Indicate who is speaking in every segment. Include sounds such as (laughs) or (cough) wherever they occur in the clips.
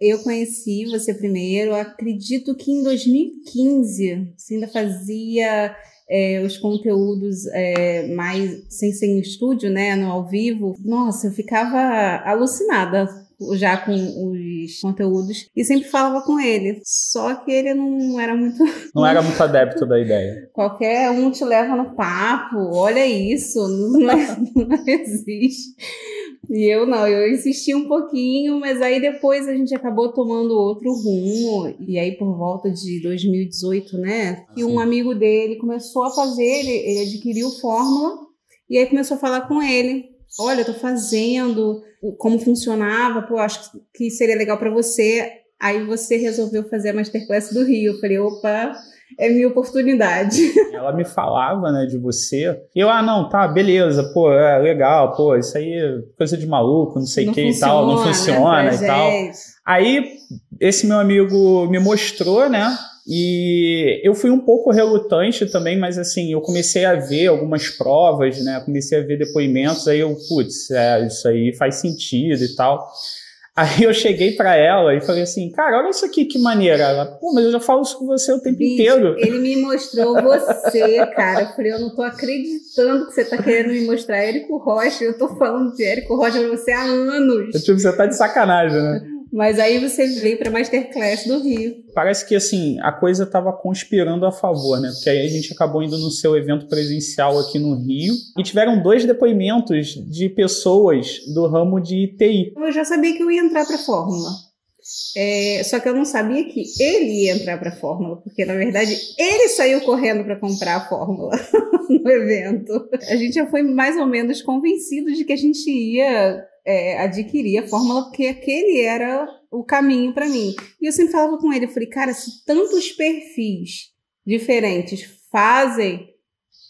Speaker 1: Eu conheci você primeiro, acredito que em 2015 você ainda fazia é, os conteúdos é, mais sem ser em estúdio, né, no ao vivo. Nossa, eu ficava alucinada já com os conteúdos e sempre falava com ele. Só que ele não era muito. (laughs)
Speaker 2: Não era muito adepto da ideia.
Speaker 1: Qualquer um te leva no papo, olha isso, não, é, (laughs) não existe. E eu não, eu insisti um pouquinho, mas aí depois a gente acabou tomando outro rumo. E aí, por volta de 2018, né? E um amigo dele começou a fazer, ele, ele adquiriu Fórmula, e aí começou a falar com ele. Olha, eu tô fazendo, como funcionava, pô, acho que seria legal para você. Aí você resolveu fazer a Masterclass do Rio. Eu falei, opa, é minha oportunidade. (laughs)
Speaker 2: Ela me falava, né, de você. E eu, ah, não, tá, beleza, pô, é legal, pô, isso aí é coisa de maluco, não sei o que e tal, não funciona né, e tal. Aí, esse meu amigo me mostrou, né, e eu fui um pouco relutante também, mas assim, eu comecei a ver algumas provas, né, comecei a ver depoimentos, aí eu, putz, é, isso aí faz sentido e tal. Aí eu cheguei para ela e falei assim, cara, olha isso aqui, que maneira. Ela, pô, mas eu já falo isso com você o tempo Bicho, inteiro.
Speaker 1: Ele me mostrou você, cara. Eu falei, eu não tô acreditando que você tá querendo me mostrar Érico Rocha. Eu tô falando de Érico Rocha pra você há anos.
Speaker 2: Eu, tipo, você tá de sacanagem, né?
Speaker 1: Mas aí você veio para Masterclass do Rio.
Speaker 2: Parece que assim, a coisa estava conspirando a favor, né? Porque aí a gente acabou indo no seu evento presencial aqui no Rio e tiveram dois depoimentos de pessoas do ramo de TI.
Speaker 1: Eu já sabia que eu ia entrar para a Fórmula. É, só que eu não sabia que ele ia entrar para a Fórmula, porque na verdade ele saiu correndo para comprar a Fórmula (laughs) no evento. A gente já foi mais ou menos convencido de que a gente ia é, adquirir a fórmula, porque aquele era o caminho para mim. E eu sempre falava com ele, eu falei, cara, se tantos perfis diferentes fazem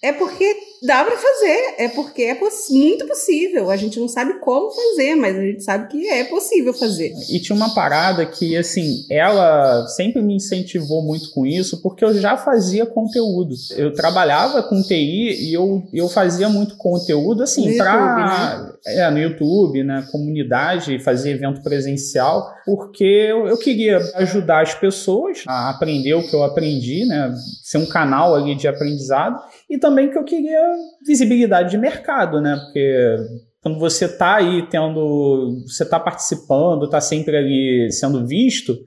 Speaker 1: é porque dá para fazer, é porque é poss muito possível. A gente não sabe como fazer, mas a gente sabe que é possível fazer.
Speaker 2: E tinha uma parada que, assim, ela sempre me incentivou muito com isso, porque eu já fazia conteúdo. Eu trabalhava com TI e eu, eu fazia muito conteúdo, assim, para. É, no YouTube, na comunidade, fazia evento presencial, porque eu, eu queria ajudar as pessoas a aprender o que eu aprendi, né? Ser um canal ali de aprendizado e também que eu queria visibilidade de mercado, né? Porque quando você está aí tendo, você está participando, está sempre ali sendo visto,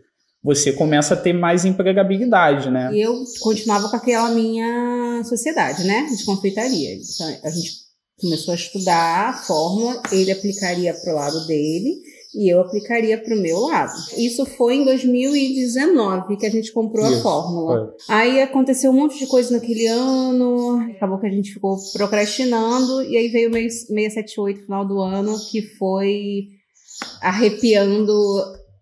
Speaker 2: você começa a ter mais empregabilidade, né?
Speaker 1: Eu continuava com aquela minha sociedade, né? De confeitaria. Então, a gente começou a estudar a fórmula, ele aplicaria para o lado dele e eu aplicaria para o meu lado. Isso foi em 2019 que a gente comprou Isso, a fórmula. Foi. Aí aconteceu um monte de coisa naquele ano, acabou que a gente ficou procrastinando, e aí veio o 678 final do ano, que foi arrepiando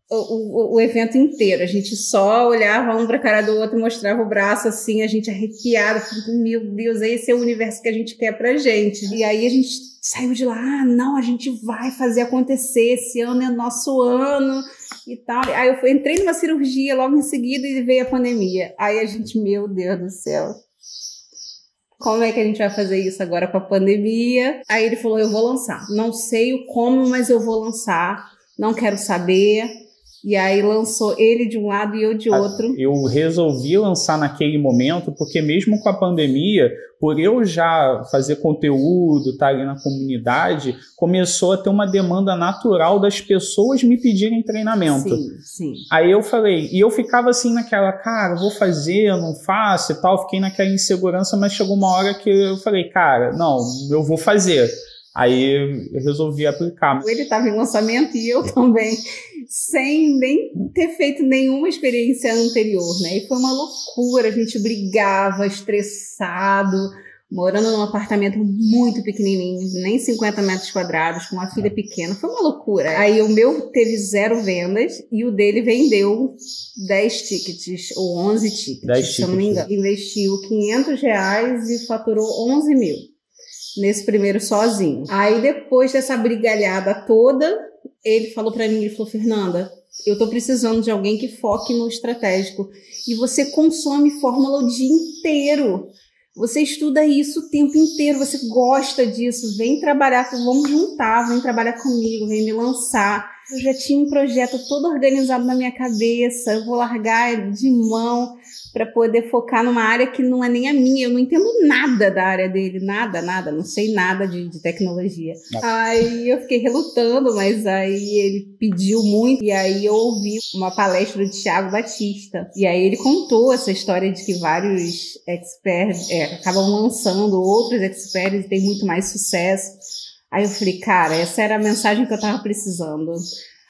Speaker 1: o, o, o, evento inteiro. A gente só olhava um para a cara do outro, mostrava o braço assim, a gente arrepiado, meu Deus, esse é o universo que a gente quer pra gente. E aí a gente saiu de lá, ah, não, a gente vai fazer acontecer, esse ano é nosso ano e tal. Aí eu entrei numa cirurgia logo em seguida e veio a pandemia. Aí a gente, meu Deus do céu. Como é que a gente vai fazer isso agora com a pandemia? Aí ele falou: Eu vou lançar. Não sei o como, mas eu vou lançar. Não quero saber e aí lançou ele de um lado e eu de outro.
Speaker 2: Eu resolvi lançar naquele momento, porque mesmo com a pandemia, por eu já fazer conteúdo, estar tá ali na comunidade, começou a ter uma demanda natural das pessoas me pedirem treinamento.
Speaker 1: Sim, sim.
Speaker 2: Aí eu falei, e eu ficava assim naquela, cara, vou fazer, não faço e tal, fiquei naquela insegurança, mas chegou uma hora que eu falei, cara, não, eu vou fazer. Aí eu resolvi aplicar.
Speaker 1: Ele estava em lançamento e eu também, sem nem ter feito nenhuma experiência anterior, né? E foi uma loucura, a gente brigava, estressado, morando num apartamento muito pequenininho, nem 50 metros quadrados, com uma filha pequena, foi uma loucura. Aí o meu teve zero vendas e o dele vendeu 10 tickets, ou 11 tickets, se eu não me engano. Investiu 500 reais e faturou 11 mil nesse primeiro sozinho. Aí depois dessa brigalhada toda, ele falou para mim, ele falou, Fernanda, eu tô precisando de alguém que foque no estratégico. E você consome fórmula o dia inteiro. Você estuda isso o tempo inteiro, você gosta disso, vem trabalhar, vamos juntar, vem trabalhar comigo, vem me lançar. Eu já tinha um projeto todo organizado na minha cabeça, eu vou largar de mão para poder focar numa área que não é nem a minha. Eu não entendo nada da área dele, nada, nada, não sei nada de, de tecnologia. Não. Aí eu fiquei relutando, mas aí ele pediu muito e aí eu ouvi uma palestra do Tiago Batista. E aí ele contou essa história de que vários experts é, acabam lançando outros experts e tem muito mais sucesso. Aí eu falei, cara, essa era a mensagem que eu tava precisando.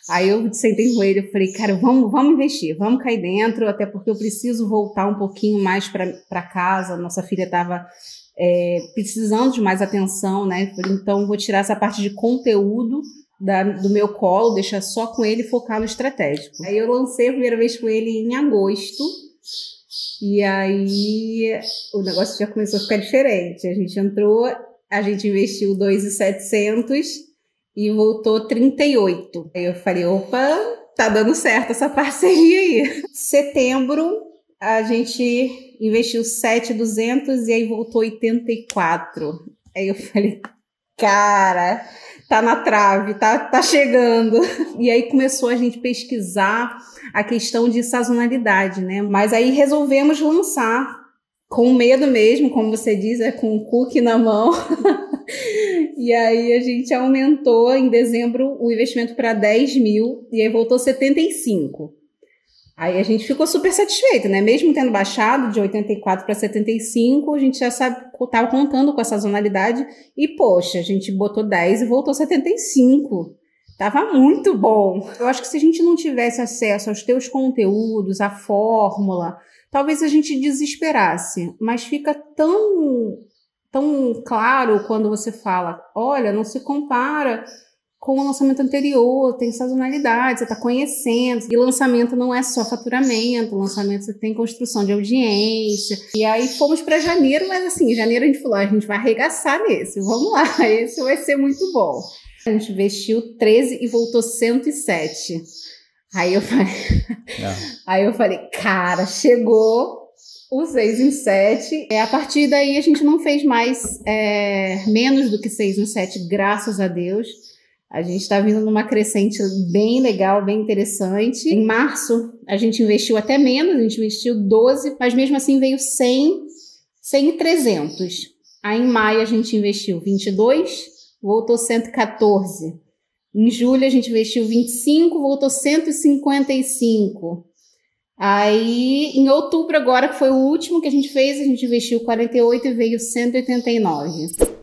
Speaker 1: Aí eu sentei com ele e falei, cara, vamos, vamos investir, vamos cair dentro, até porque eu preciso voltar um pouquinho mais para casa. Nossa filha estava é, precisando de mais atenção, né? Então vou tirar essa parte de conteúdo da, do meu colo, deixar só com ele focar no estratégico. Aí eu lancei a primeira vez com ele em agosto. E aí o negócio já começou a ficar diferente. A gente entrou, a gente investiu 2,700 e voltou 38. Aí eu falei, opa, tá dando certo essa (laughs) parceria aí. Setembro, a gente investiu 7,200 e aí voltou 84. Aí eu falei, cara, tá na trave, tá, tá chegando. E aí começou a gente pesquisar a questão de sazonalidade, né? Mas aí resolvemos lançar com medo mesmo, como você diz, é com o cookie na mão. (laughs) e aí a gente aumentou em dezembro o investimento para 10 mil e aí voltou 75. Aí a gente ficou super satisfeito, né? Mesmo tendo baixado de 84 para 75, a gente já estava contando com a sazonalidade e, poxa, a gente botou 10 e voltou 75. Tava muito bom. Eu acho que se a gente não tivesse acesso aos teus conteúdos, à fórmula, talvez a gente desesperasse. Mas fica tão tão claro quando você fala, olha, não se compara com o lançamento anterior, tem sazonalidade, você está conhecendo. E lançamento não é só faturamento, lançamento você tem construção de audiência. E aí fomos para janeiro, mas assim, janeiro a gente falou, a gente vai arregaçar nesse, vamos lá, (laughs) esse vai ser muito bom. A gente investiu 13 e voltou 107. Aí eu falei, (laughs) aí eu falei, cara, chegou o 6 em 7. É, a partir daí a gente não fez mais é, menos do que 6 em 7, graças a Deus. A gente está vindo numa crescente bem legal, bem interessante. Em março, a gente investiu até menos, a gente investiu 12, mas mesmo assim veio 100, 100 e 300. Aí em maio a gente investiu 22, voltou 114. Em julho a gente investiu 25, voltou 155. Aí, em outubro agora, que foi o último que a gente fez, a gente investiu 48 e veio 189.